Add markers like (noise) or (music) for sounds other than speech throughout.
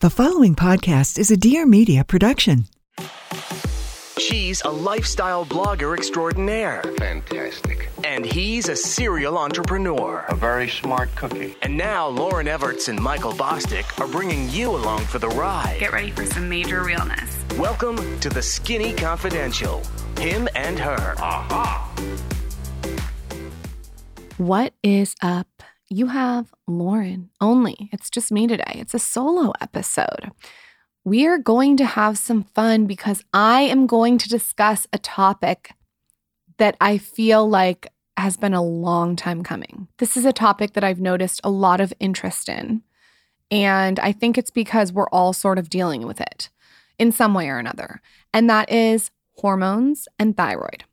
The following podcast is a Dear Media production. She's a lifestyle blogger extraordinaire, Fantastic. and he's a serial entrepreneur. A very smart cookie. And now Lauryn Evarts and Michael Bosstick are bringing you along for the ride. Get ready for some major realness. Welcome to the Skinny Confidential. Him and her. What is up? You have Lauryn only. It's just me today. It's a solo episode. We are going to have some fun because I am going to discuss a topic that I feel like has been a long time coming. This is a topic that I've noticed a lot of interest in. And I think it's because we're all sort of dealing with it in some way or another. And that is hormones and thyroid.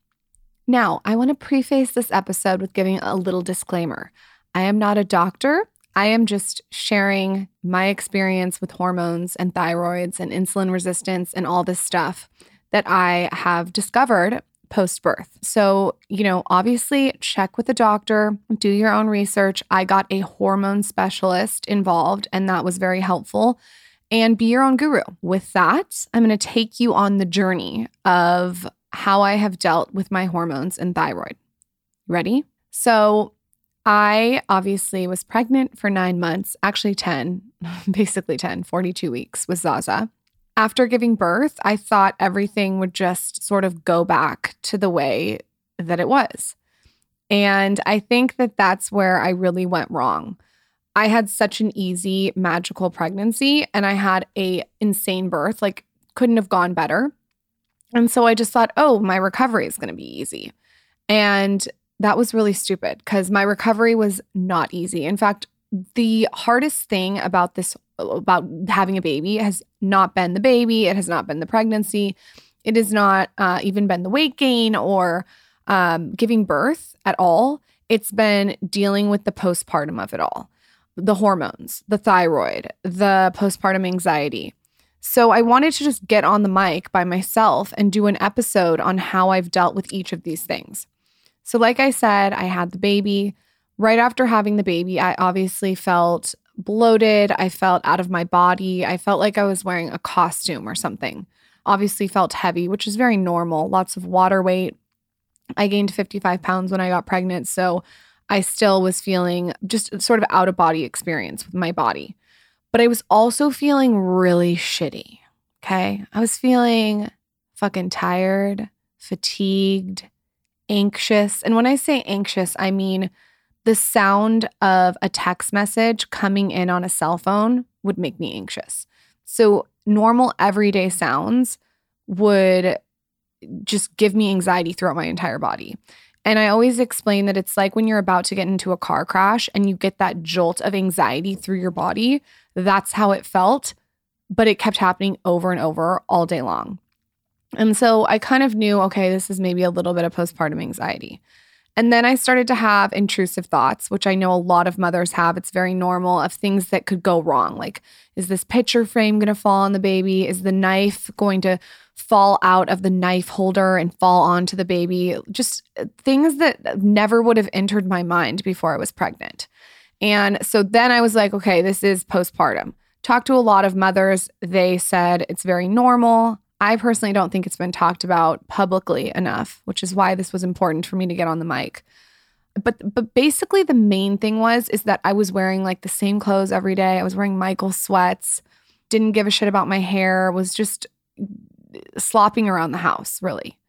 Now, I want to preface this episode with giving a little disclaimer. I am not a doctor. I am just sharing my experience with hormones and thyroids and insulin resistance and all this stuff that I have discovered post birth. So, you know, obviously check with a doctor, do your own research. I got a hormone specialist involved, and that was very helpful. And be your own guru. With that, I'm going to take you on the journey of how I have dealt with my hormones and thyroid. Ready? So, I obviously was pregnant for nine months, actually 10, (laughs) basically 10, 42 weeks with Zaza. After giving birth, I thought everything would just sort of go back to the way that it was. And I think that that's where I really went wrong. I had such an easy magical pregnancy and I had a insane birth, like couldn't have gone better. And so I just thought, "Oh, my recovery is going to be easy." And that was really stupid because my recovery was not easy. In fact, the hardest thing about this, about having a baby, has not been the baby. It has not been the pregnancy. It has not uh, even been the weight gain or um, giving birth at all. It's been dealing with the postpartum of it all the hormones, the thyroid, the postpartum anxiety. So I wanted to just get on the mic by myself and do an episode on how I've dealt with each of these things. So, like I said, I had the baby. Right after having the baby, I obviously felt bloated. I felt out of my body. I felt like I was wearing a costume or something. Obviously, felt heavy, which is very normal. Lots of water weight. I gained 55 pounds when I got pregnant. So, I still was feeling just sort of out of body experience with my body. But I was also feeling really shitty. Okay. I was feeling fucking tired, fatigued, anxious. And when I say anxious, I mean the sound of a text message coming in on a cell phone would make me anxious. So, normal everyday sounds would just give me anxiety throughout my entire body. And I always explain that it's like when you're about to get into a car crash and you get that jolt of anxiety through your body. That's how it felt, but it kept happening over and over all day long. And so I kind of knew, okay, this is maybe a little bit of postpartum anxiety. And then I started to have intrusive thoughts, which I know a lot of mothers have. It's very normal of things that could go wrong. Like, is this picture frame going to fall on the baby? Is the knife going to fall out of the knife holder and fall onto the baby? Just uh, things that never would have entered my mind before I was pregnant. And so then I was like, okay, this is postpartum. Talked to a lot of mothers. They said it's very normal. I personally don't think it's been talked about publicly enough, which is why this was important for me to get on the mic. But but basically the main thing was is that I was wearing like the same clothes every day. I was wearing Michael sweats, didn't give a shit about my hair, was just slopping around the house, really.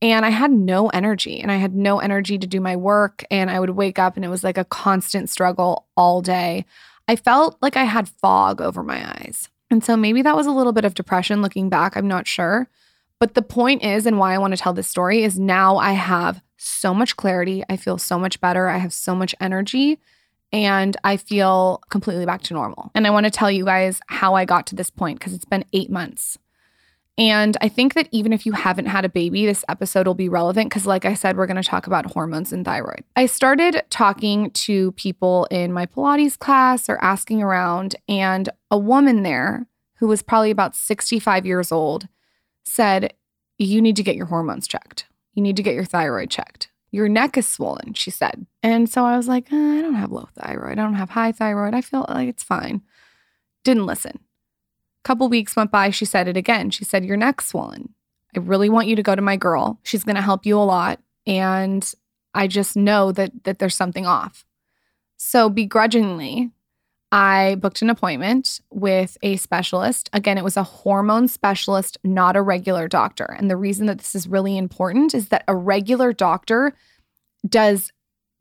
And I had no energy and I had no energy to do my work and I would wake up and it was like a constant struggle all day. I felt like I had fog over my eyes. And so maybe that was a little bit of depression looking back. I'm not sure. But the point is, and why I want to tell this story is now I have so much clarity. I feel so much better. I have so much energy and I feel completely back to normal. And I want to tell you guys how I got to this point because it's been eight months. And I think that even if you haven't had a baby, this episode will be relevant because, like I said, we're going to talk about hormones and thyroid. I started talking to people in my Pilates class or asking around, and a woman there who was probably about 65 years old said, You need to get your hormones checked. You need to get your thyroid checked. Your neck is swollen, she said. And so I was like, "Uh, I don't have low thyroid. I don't have high thyroid. I feel like it's fine. Didn't listen. Couple weeks went by. She said it again. She said, Your neck's swollen. I really want you to go to my girl. She's going to help you a lot. And I just know that that there's something off. So begrudgingly, I booked an appointment with a specialist. Again, it was a hormone specialist, not a regular doctor. And the reason that this is really important is that a regular doctor does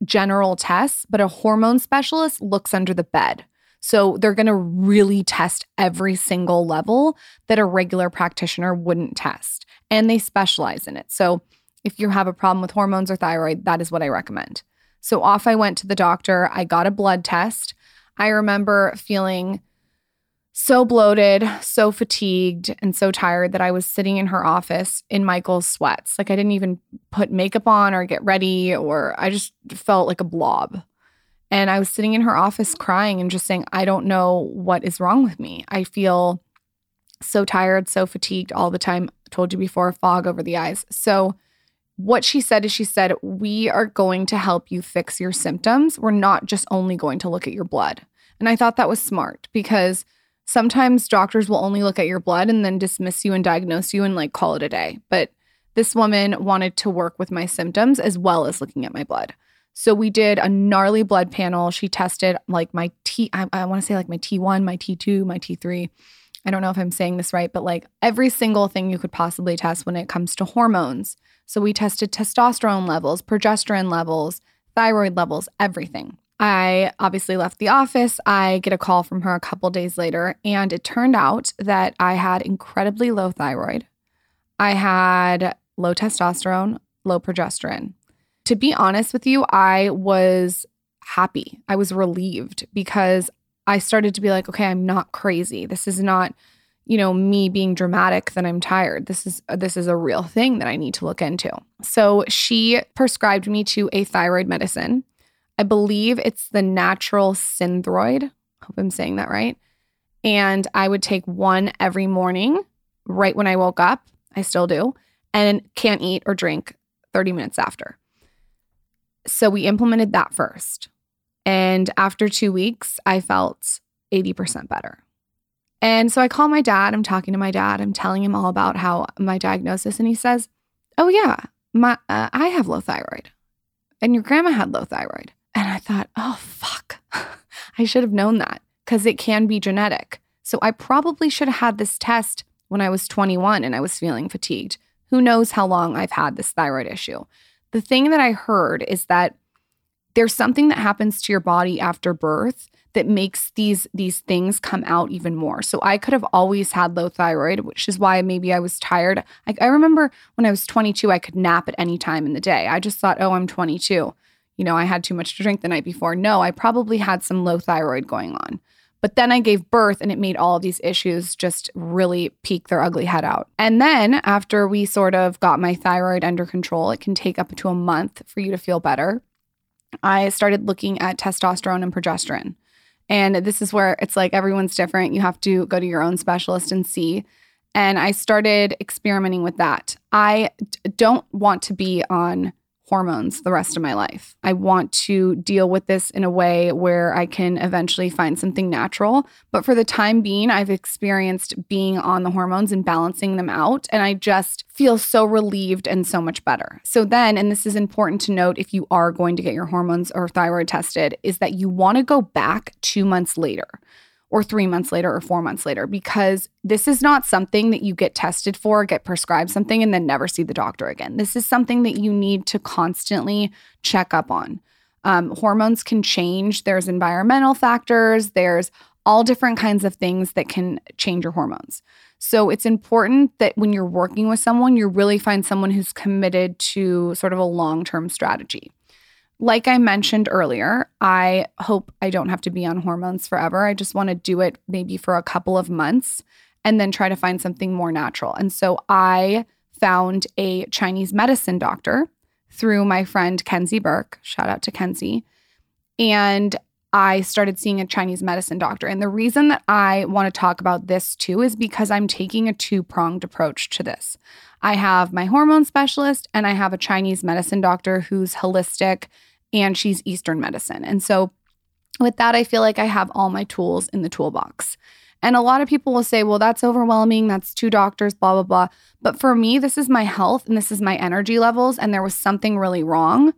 general tests, but a hormone specialist looks under the bed. So they're going to really test every single level that a regular practitioner wouldn't test. And they specialize in it. So if you have a problem with hormones or thyroid, that is what I recommend. So off I went to the doctor. I got a blood test. I remember feeling so bloated, so fatigued, and so tired that I was sitting in her office in Michael's sweats. Like I didn't even put makeup on or get ready, or I just felt like a blob. And I was sitting in her office crying and just saying, I don't know what is wrong with me. I feel so tired, so fatigued all the time. I told you before, fog over the eyes. So, what she said is, she said, We are going to help you fix your symptoms. We're not just only going to look at your blood. And I thought that was smart because sometimes doctors will only look at your blood and then dismiss you and diagnose you and like call it a day. But this woman wanted to work with my symptoms as well as looking at my blood. So we did a gnarly blood panel. She tested like my T, I, I want to say like my T1, my T2, my T3. I don't know if I'm saying this right, but like every single thing you could possibly test when it comes to hormones. So we tested testosterone levels, progesterone levels, thyroid levels, everything. I obviously left the office. I get a call from her a couple days later, and it turned out that I had incredibly low thyroid. I had low testosterone, low progesterone to be honest with you, I was happy. I was relieved because I started to be like, okay, I'm not crazy. This is not, you know, me being dramatic that I'm tired. This is this is a real thing that I need to look into. So she prescribed me to a thyroid medicine. I believe it's the natural synthroid. Hope I'm saying that right. And I would take one every morning right when I woke up. I still do. And can't eat or drink 30 minutes after. So we implemented that first. And after two weeks, I felt 80% better. And so I call my dad. I'm talking to my dad. I'm telling him all about how my diagnosis. And he says, Oh, yeah, my, uh, I have low thyroid. And your grandma had low thyroid. And I thought, Oh, fuck. (laughs) I should have known that because it can be genetic. So I probably should have had this test when I was 21 and I was feeling fatigued. Who knows how long I've had this thyroid issue? The thing that I heard is that there's something that happens to your body after birth that makes these these things come out even more. So I could have always had low thyroid, which is why maybe I was tired. I, I remember when I was 22, I could nap at any time in the day. I just thought, oh, I'm 22. You know, I had too much to drink the night before. No, I probably had some low thyroid going on. But then I gave birth and it made all of these issues just really peek their ugly head out. And then after we sort of got my thyroid under control, it can take up to a month for you to feel better. I started looking at testosterone and progesterone. And this is where it's like everyone's different. You have to go to your own specialist and see. And I started experimenting with that. I don't want to be on hormones the rest of my life. I want to deal with this in a way where I can eventually find something natural. But for the time being, I've experienced being on the hormones and balancing them out. And I just feel so relieved and so much better. So then, and this is important to note if you are going to get your hormones or thyroid tested, is that you want to go back two months later or three months later or four months later because this is not something that you get tested for, get prescribed something, and then never see the doctor again. This is something that you need to constantly check up on. Um, hormones can change, there's environmental factors, there's all different kinds of things that can change your hormones. So it's important that when you're working with someone, you really find someone who's committed to sort of a long term strategy. Like I mentioned earlier, I hope I don't have to be on hormones forever. I just want to do it maybe for a couple of months and then try to find something more natural. And so I found a Chinese medicine doctor through my friend Kenzie Burke. Shout out to Kenzie. And I started seeing a Chinese medicine doctor. And the reason that I want to talk about this too is because I'm taking a two pronged approach to this. I have my hormone specialist and I have a Chinese medicine doctor who's holistic and she's Eastern medicine. And so with that, I feel like I have all my tools in the toolbox. And a lot of people will say, well, that's overwhelming. That's two doctors, blah, blah, blah. But for me, this is my health and this is my energy levels. And there was something really wrong.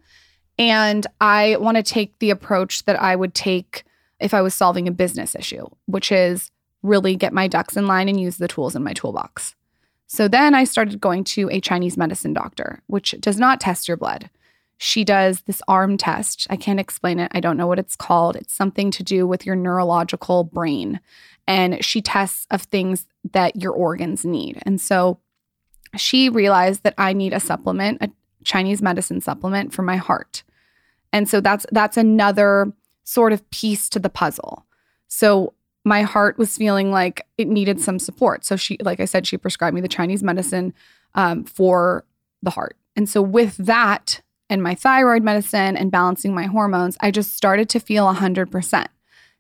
And I want to take the approach that I would take if I was solving a business issue, which is really get my ducks in line and use the tools in my toolbox. So then I started going to a Chinese medicine doctor, which does not test your blood. She does this arm test. I can't explain it. I don't know what it's called. It's something to do with your neurological brain. And she tests of things that your organs need. And so she realized that I need a supplement, a Chinese medicine supplement for my heart. And so that's that's another sort of piece to the puzzle. So my heart was feeling like it needed some support. So she, like I said, she prescribed me the Chinese medicine um, for the heart. And so with that and my thyroid medicine and balancing my hormones, I just started to feel 100%.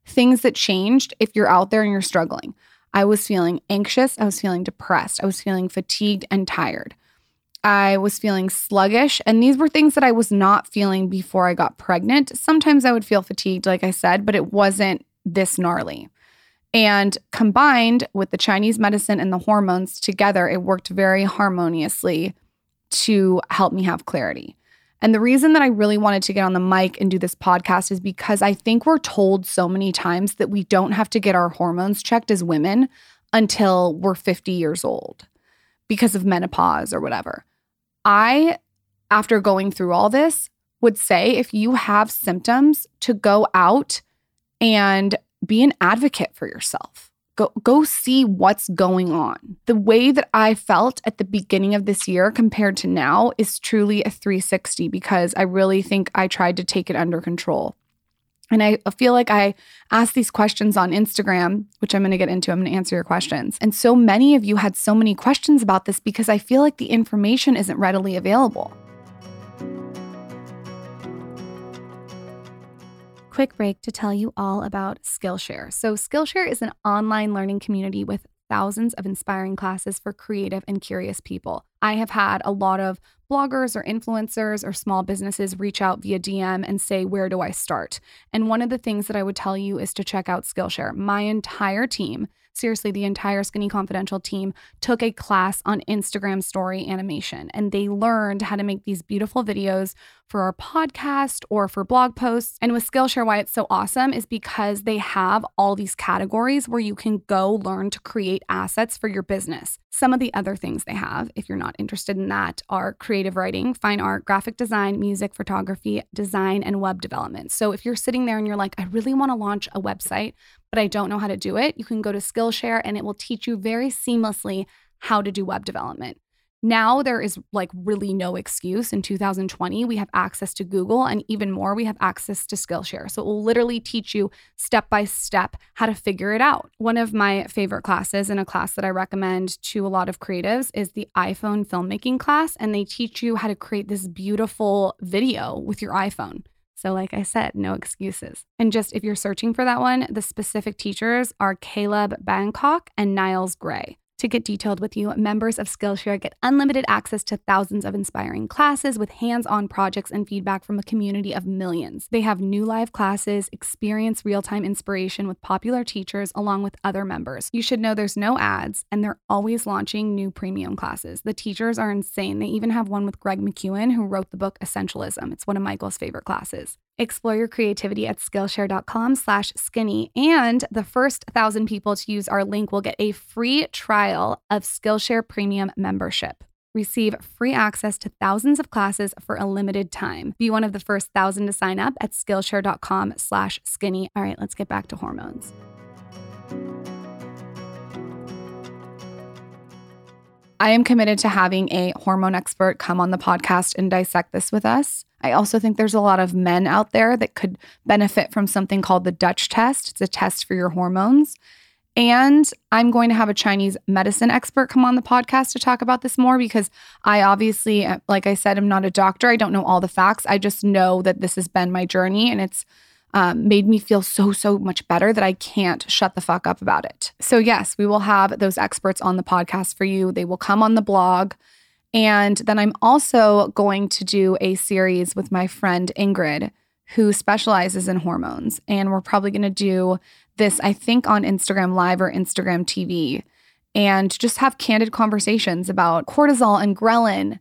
Things that changed if you're out there and you're struggling. I was feeling anxious. I was feeling depressed. I was feeling fatigued and tired. I was feeling sluggish. And these were things that I was not feeling before I got pregnant. Sometimes I would feel fatigued, like I said, but it wasn't this gnarly. And combined with the Chinese medicine and the hormones together, it worked very harmoniously to help me have clarity. And the reason that I really wanted to get on the mic and do this podcast is because I think we're told so many times that we don't have to get our hormones checked as women until we're 50 years old because of menopause or whatever. I, after going through all this, would say if you have symptoms to go out and be an advocate for yourself. Go, go see what's going on. The way that I felt at the beginning of this year compared to now is truly a 360 because I really think I tried to take it under control. And I feel like I asked these questions on Instagram, which I'm going to get into. I'm going to answer your questions. And so many of you had so many questions about this because I feel like the information isn't readily available. quick break to tell you all about Skillshare. So, Skillshare is an online learning community with thousands of inspiring classes for creative and curious people. I have had a lot of bloggers or influencers or small businesses reach out via DM and say, Where do I start? And one of the things that I would tell you is to check out Skillshare. My entire team seriously, the entire Skinny Confidential team took a class on Instagram story animation and they learned how to make these beautiful videos for our podcast or for blog posts. And with Skillshare, why it's so awesome is because they have all these categories where you can go learn to create assets for your business. Some of the other things they have, if you're not interested in that, are creative writing, fine art, graphic design, music, photography, design, and web development. So if you're sitting there and you're like, I really want to launch a website, but I don't know how to do it, you can go to Skillshare and it will teach you very seamlessly how to do web development. Now there is like really no excuse. In 2020, we have access to Google and even more, we have access to Skillshare. So it will literally teach you step by step how to figure it out. One of my favorite classes and a class that I recommend to a lot of creatives is the iPhone filmmaking class. And they teach you how to create this beautiful video with your iPhone. So, like I said, no excuses. And just if you're searching for that one, the specific teachers are Caleb Bangkok and Niles Gray. To get detailed with you, members of Skillshare get unlimited access to thousands of inspiring classes with hands on projects and feedback from a community of millions. They have new live classes, experience real time inspiration with popular teachers along with other members. You should know there's no ads, and they're always launching new premium classes. The teachers are insane. They even have one with Greg McKeown, who wrote the book Essentialism. It's one of Michael's favorite classes. Explore your creativity at Skillshare.com slash skinny. And the first thousand people to use our link will get a free trial of Skillshare Premium membership. Receive free access to thousands of classes for a limited time. Be one of the first thousand to sign up at Skillshare.com slash skinny. All right, let's get back to hormones. I am committed to having a hormone expert come on the podcast and dissect this with us. I also think there's a lot of men out there that could benefit from something called the Dutch test. It's a test for your hormones. And I'm going to have a Chinese medicine expert come on the podcast to talk about this more because I obviously, uh, like I said, I'm not a doctor. I don't know all the facts. I just know that this has been my journey and it's um, made me feel so, so much better that I can't shut the fuck up about it. So, yes, we will have those experts on the podcast for you. They will come on the blog. And then I'm also going to do a series with my friend Ingrid, who specializes in hormones. And we're probably going to do this, I think, on Instagram Live or Instagram TV and just have candid conversations about cortisol and ghrelin.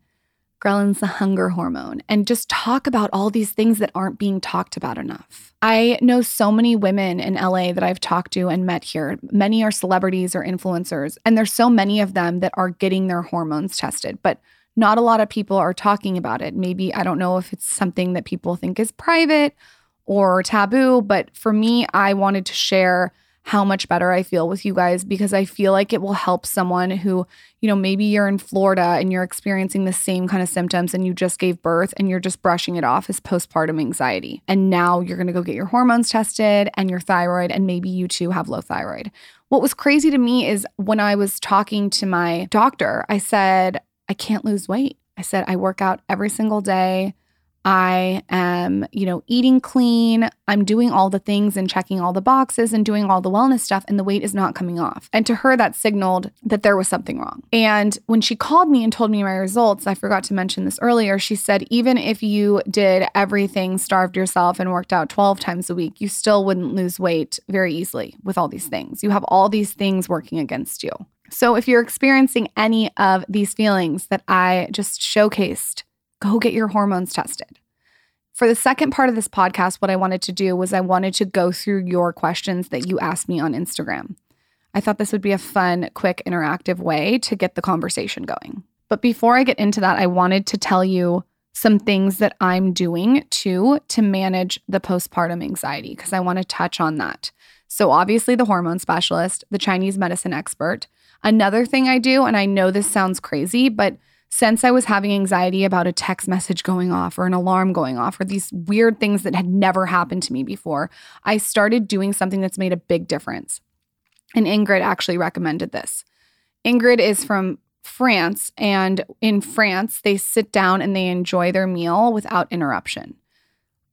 Ghrelin's the hunger hormone, and just talk about all these things that aren't being talked about enough. I know so many women in LA that I've talked to and met here. Many are celebrities or influencers, and there's so many of them that are getting their hormones tested, but not a lot of people are talking about it. Maybe I don't know if it's something that people think is private or taboo, but for me, I wanted to share how much better I feel with you guys because I feel like it will help someone who, you know, maybe you're in Florida and you're experiencing the same kind of symptoms and you just gave birth and you're just brushing it off as postpartum anxiety. And now you're going to go get your hormones tested and your thyroid, and maybe you too have low thyroid. What was crazy to me is when I was talking to my doctor, I said, I can't lose weight. I said, I work out every single day. I am, you know, eating clean. I'm doing all the things and checking all the boxes and doing all the wellness stuff, and the weight is not coming off. And to her, that signaled that there was something wrong. And when she called me and told me my results, I forgot to mention this earlier. She said, even if you did everything, starved yourself, and worked out 12 times a week, you still wouldn't lose weight very easily with all these things. You have all these things working against you. So if you're experiencing any of these feelings that I just showcased, go get your hormones tested. For the second part of this podcast, what I wanted to do was I wanted to go through your questions that you asked me on Instagram. I thought this would be a fun, quick, interactive way to get the conversation going. But before I get into that, I wanted to tell you some things that I'm doing too to manage the postpartum anxiety because I want to touch on that. So, obviously, the hormone specialist, the Chinese medicine expert. Another thing I do, and I know this sounds crazy, but since I was having anxiety about a text message going off or an alarm going off or these weird things that had never happened to me before, I started doing something that's made a big difference. And Ingrid actually recommended this. Ingrid is from France, and in France, they sit down and they enjoy their meal without interruption.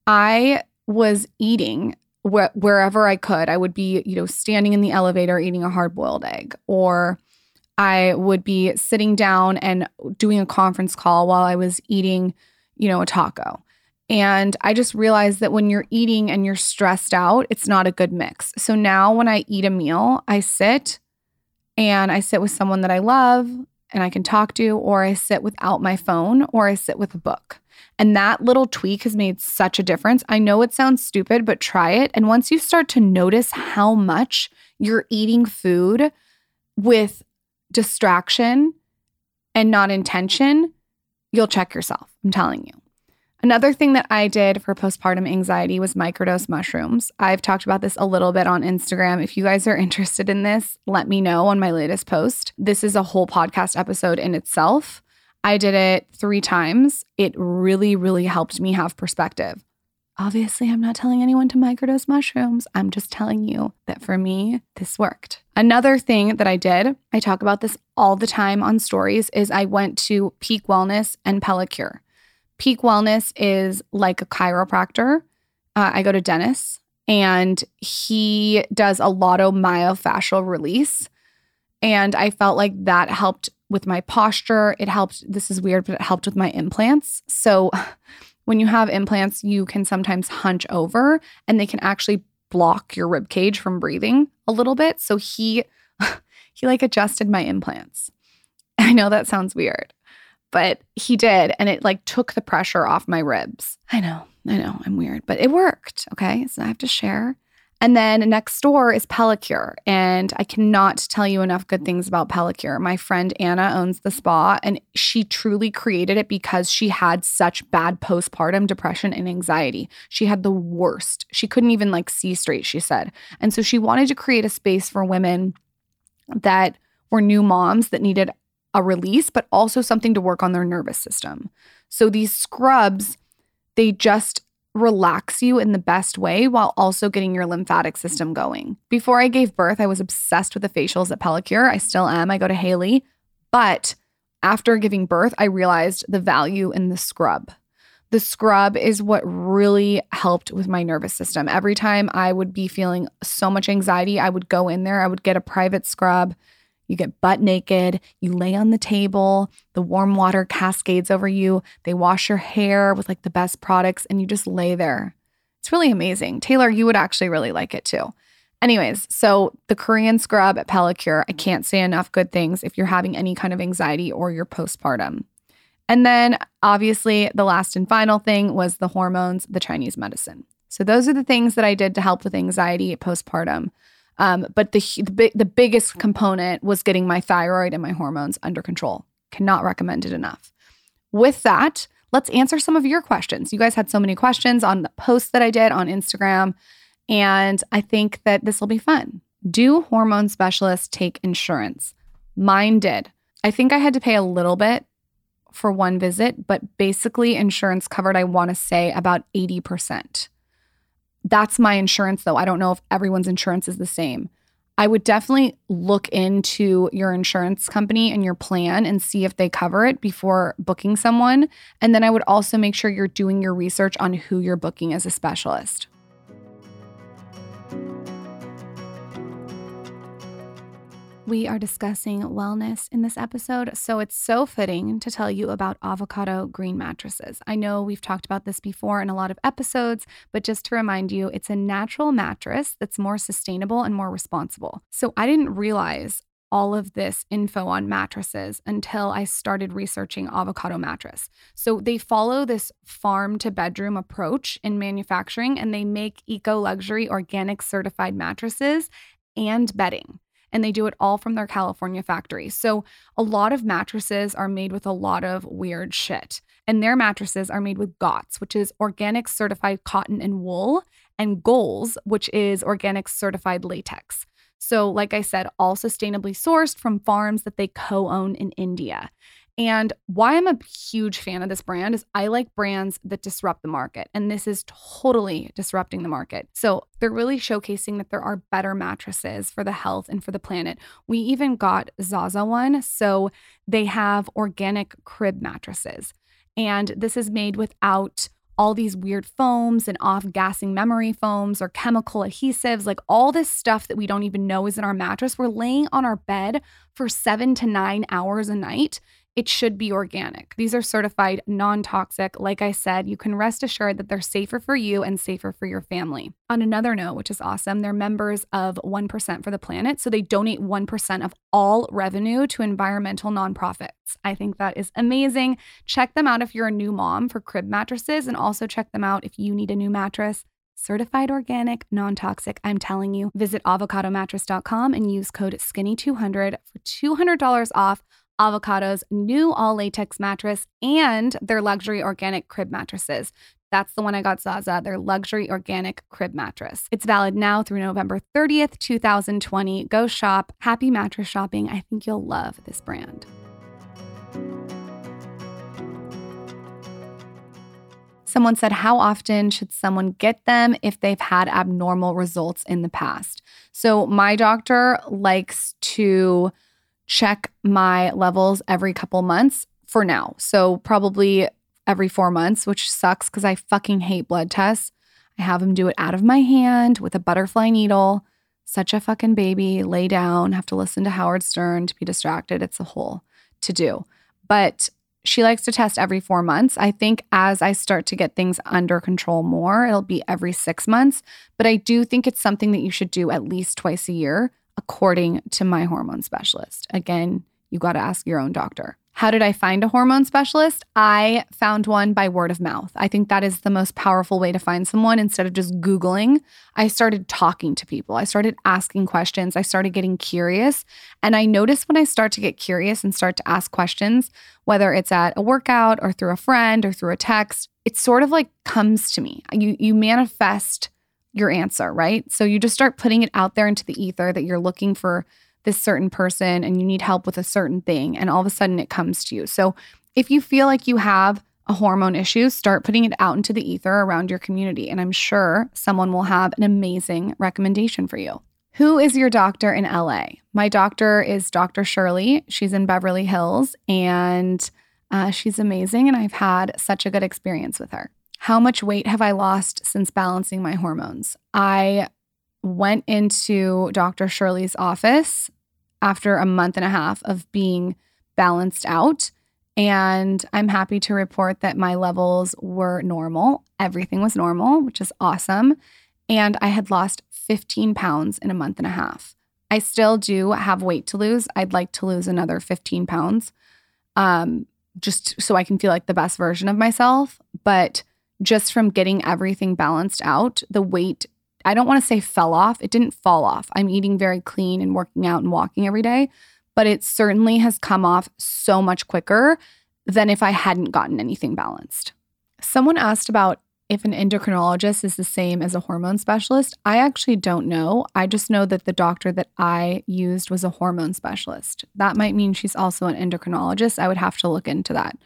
I was eating wh- wherever I could. I would be, you know, standing in the elevator eating a hard boiled egg or I would be sitting down and doing a conference call while I was eating, you know, a taco. And I just realized that when you're eating and you're stressed out, it's not a good mix. So now when I eat a meal, I sit and I sit with someone that I love and I can talk to, or I sit without my phone, or I sit with a book. And that little tweak has made such a difference. I know it sounds stupid, but try it. And once you start to notice how much you're eating food with distraction and not intention, you'll check yourself. I'm telling you. Another thing that I did for postpartum anxiety was microdose mushrooms. I've talked about this a little bit on Instagram. If you guys are (laughs) interested in this, let me know on my latest post. This is a whole podcast episode in itself. I did it three times. It really, really helped me have perspective. Obviously, I'm not telling anyone to microdose mushrooms. I'm just telling you that for me, this worked. Another thing that I did, I talk about this all the time on stories, is I went to Peak Wellness and Pellequr. Peak Wellness is like a chiropractor. Uh, I go to Dennis and he does a lot of myofascial release. And I felt like that helped with my posture. It helped, this is weird, but it helped with my implants. So (laughs) when you have implants, you can sometimes hunch over and they can actually block your rib cage from breathing a little bit. So he (laughs) he like adjusted my implants. (laughs) I know that sounds weird, but he did and it like took the pressure off my ribs. I know. I know. I'm weird, but it worked, okay? So I have to share. And then next door is Pellequr. And I cannot tell you enough good things about Pellequr. My friend Anna owns the spa, and she truly created it because she had such bad postpartum depression and anxiety. She had the worst. She couldn't even like see straight, she said. And so she wanted to create a space for women that were new moms that needed a release, but also something to work on their nervous system. So these scrubs, they just relax you in the best way while also getting your lymphatic system going. Before I gave birth, I was obsessed with the facials at Pellequr. I still am. I go to Haley. But after giving birth, I realized the value in the scrub. The scrub is what really helped with my nervous system. Every time I would be feeling so much anxiety, I would go in there, I would get a private scrub you get butt naked, you lay on the table, the warm water cascades over you, they wash your hair with like the best products, and you just lay there. It's really amazing. Taylor, you would actually really like it too. Anyways, so the Korean scrub at Pellequr, I can't say enough good things if you're having any kind of anxiety or you're postpartum. And then obviously, the last and final thing was the hormones, the Chinese medicine. So those are the things that I did to help with anxiety postpartum. Um, but the, the the biggest component was getting my thyroid and my hormones under control. Cannot recommend it enough. With that, let's answer some of your questions. You guys had so many questions on the post that I did on Instagram, and I think that this will be fun. Do hormone specialists take insurance? Mine did. I think I had to pay a little bit for one visit, but basically, insurance covered, I want to say, about 80%. That's my insurance, though. I don't know if everyone's insurance is the same. I would definitely look into your insurance company and your plan and see if they cover it before booking someone. And then I would also make sure you're doing your research on who you're booking as a specialist. We are discussing wellness in this episode, so it's so fitting to tell you about avocado green mattresses. I know we've talked about this before in a lot of episodes, but just to remind you, it's a natural mattress that's more sustainable and more responsible. So I didn't realize all of this info on mattresses until I started researching avocado mattress. So they follow this farm to bedroom approach in manufacturing and they make eco luxury organic certified mattresses and bedding and they do it all from their California factory. So a lot of mattresses are made with a lot of weird shit. And their mattresses are made with GOTS, which is organic certified cotton and wool, and GOLS, which is organic certified latex. So, like I said, all sustainably sourced from farms that they co own in India. And why I'm a huge fan of this brand is I like brands that disrupt the market. And this is totally disrupting the market. So they're really showcasing that there are better mattresses for the health and for the planet. We even got Zaza one. So they have organic crib mattresses. And this is made without all these weird foams and off gassing memory foams or chemical adhesives, like all this stuff that we don't even know is in our mattress. We're laying on our bed for seven to nine hours a night it should be organic. These are certified non toxic. Like I said, you can rest assured that they're safer for you and safer for your family. On another note, which is awesome, they're members of 1% for the planet. So they donate 1% of all revenue to environmental nonprofits. I think that is amazing. Check them out if you're a new mom for crib mattresses, and also check them out if you need a new mattress certified organic, non toxic. I'm telling you, visit avocadomattress.com and use code SKINNY200 for $200 off Avocado's new all latex mattress and their luxury organic crib mattresses. That's the one I got Zaza, their luxury organic crib mattress. It's valid now through November 30th, 2020. Go shop. Happy mattress shopping. I think you'll love this brand. Someone said, How often should someone get them if they've had abnormal results in the past? So, my doctor likes to check my levels every couple months for now. So probably every four months, which sucks because I fucking hate blood tests. I have him do it out of my hand with a butterfly needle. Such a fucking baby. Lay down, have to listen to Howard Stern to be distracted. It's a whole to do. But she likes to test every four months. I think as I start to get things under control more, it'll be every six months. But I do think it's something that you should do at least twice a year according to my hormone specialist. Again, you got to ask your own doctor. How did I find a hormone specialist? I found one by word of mouth. I think that is the most powerful way to find someone instead of just Googling. I started talking to people. I started asking questions. I started getting curious. And I notice when I start to get curious and start to ask questions, whether it's at a workout or through a friend or through a text, it sort of like comes to me. You, you manifest your answer, right? So you just start putting it out there into the ether that you're looking for this certain person and you need help with a certain thing. And all of a sudden it comes to you. So if you feel like you have a hormone issue, start putting it out into the ether around your community. And I'm sure someone will have an amazing recommendation for you. Who is your doctor in LA? My doctor is Dr. Shirley. She's in Beverly Hills and uh, she's amazing. And I've had such a good experience with her. How much weight have I lost since balancing my hormones? I went into Dr. Shirley's office after a month and a half of being balanced out. And I'm happy to report that my levels were normal. Everything was normal, which is awesome. and I had lost 15 pounds in a month and a half. I still do have weight to lose. I'd like to lose another 15 pounds um, just so I can feel like the best version of myself. But just from getting everything balanced out, the weight, I don't want to say fell off. It didn't fall off. I'm eating very clean and working out and walking every day, but it certainly has come off so much quicker than if I hadn't gotten anything balanced. Someone asked about if an endocrinologist is the same as a hormone specialist. I actually don't know. I just know that the doctor that I used was a hormone specialist. That might mean she's also an endocrinologist. I would have to look into that.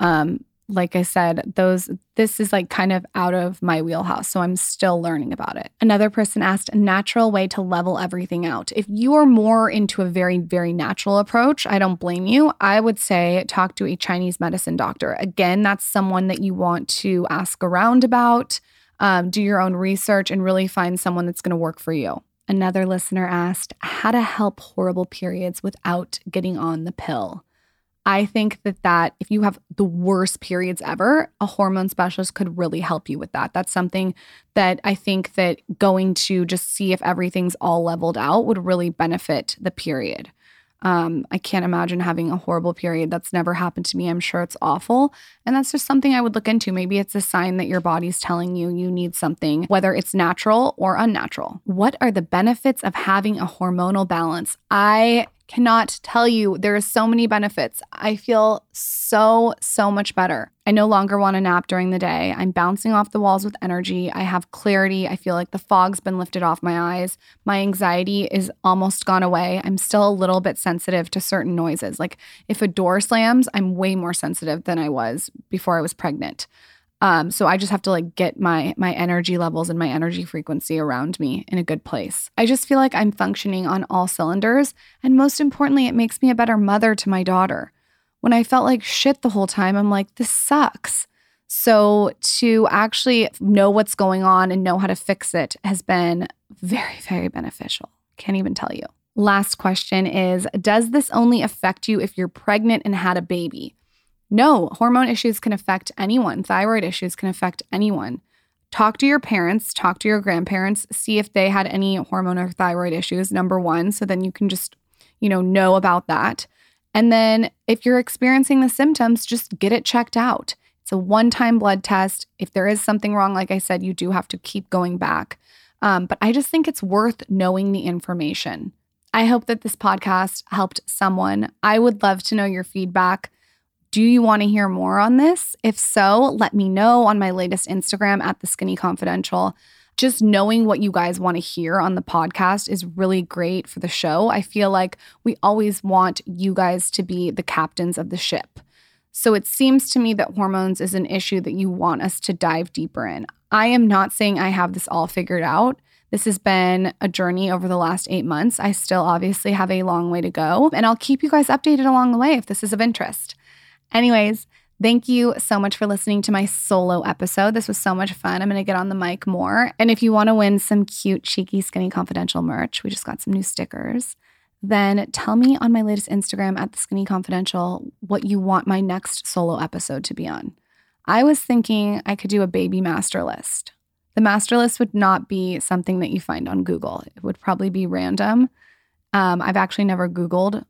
Um, like I said, those this is like kind of out of my wheelhouse, so I'm still learning about it. Another person asked a natural way to level everything out. If you are more into a very very natural approach, I don't blame you. I would say talk to a Chinese medicine doctor. Again, that's someone that you want to ask around about, um, do your own research, and really find someone that's going to work for you. Another listener asked how to help horrible periods without getting on the pill. I think that that if you have the worst periods ever, a hormone specialist could really help you with that. That's something that I think that going to just see if everything's all leveled out would really benefit the period. Um, I can't imagine having a horrible period. That's never happened to me. I'm sure it's awful. And that's just something I would look into. Maybe it's a sign that your body's telling you you need something, whether it's natural or unnatural. What are the benefits of having a hormonal balance? I cannot tell you there are so many benefits. I feel so, so much better. I no longer want to nap during the day. I'm bouncing off the walls with energy. I have clarity. I feel like the fog's been lifted off my eyes. My anxiety is almost gone away. I'm still a little bit sensitive to certain noises. Like if a door slams, I'm way more sensitive than I was before I was pregnant. Um, so I just have to like get my my energy levels and my energy frequency around me in a good place. I just feel like I'm functioning on all cylinders, and most importantly, it makes me a better mother to my daughter. When I felt like shit the whole time, I'm like, this sucks. So to actually know what's going on and know how to fix it has been very, very beneficial. Can't even tell you. Last question is Does this only affect you if you're pregnant and had a baby? No, hormone issues can affect anyone. Thyroid issues can affect anyone. Talk to your parents, talk to your grandparents, see if they had any hormone or thyroid issues, number one. So then you can just, you know, know about that. And then if you're experiencing the symptoms, just get it checked out. It's a one time blood test. If there is something wrong, like I said, you do have to keep going back. Um, but I just think it's worth knowing the information. I hope that this podcast helped someone. I would love to know your feedback. Do you want to hear more on this? If so, let me know on my latest Instagram at the Skinny Confidential. Just knowing what you guys want to hear on the podcast is really great for the show. I feel like we always want you guys to be the captains of the ship. So it seems to me that hormones is an issue that you want us to dive deeper in. I am not saying I have this all figured out. This has been a journey over the last eight months. I still obviously have a long way to go, and I'll keep you guys updated along the way if this is of interest. Anyways, Thank you so much for listening to my solo episode. This was so much fun. I'm going to get on the mic more. And if you want to win some cute, cheeky, skinny confidential merch, we just got some new stickers. Then tell me on my latest Instagram at the skinny confidential what you want my next solo episode to be on. I was thinking I could do a baby master list. The master list would not be something that you find on Google, it would probably be random. Um, I've actually never Googled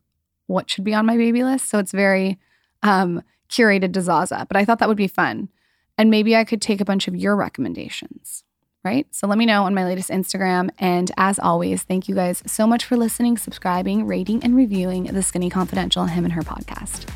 what should be on my baby list. So it's very um, curated to Zaza, but I thought that would be fun. And maybe I could take a bunch of your recommendations, right? So let me know on my latest Instagram. And as always, thank you guys so much for listening, subscribing, rating, and reviewing the Skinny Confidential Him and Her podcast.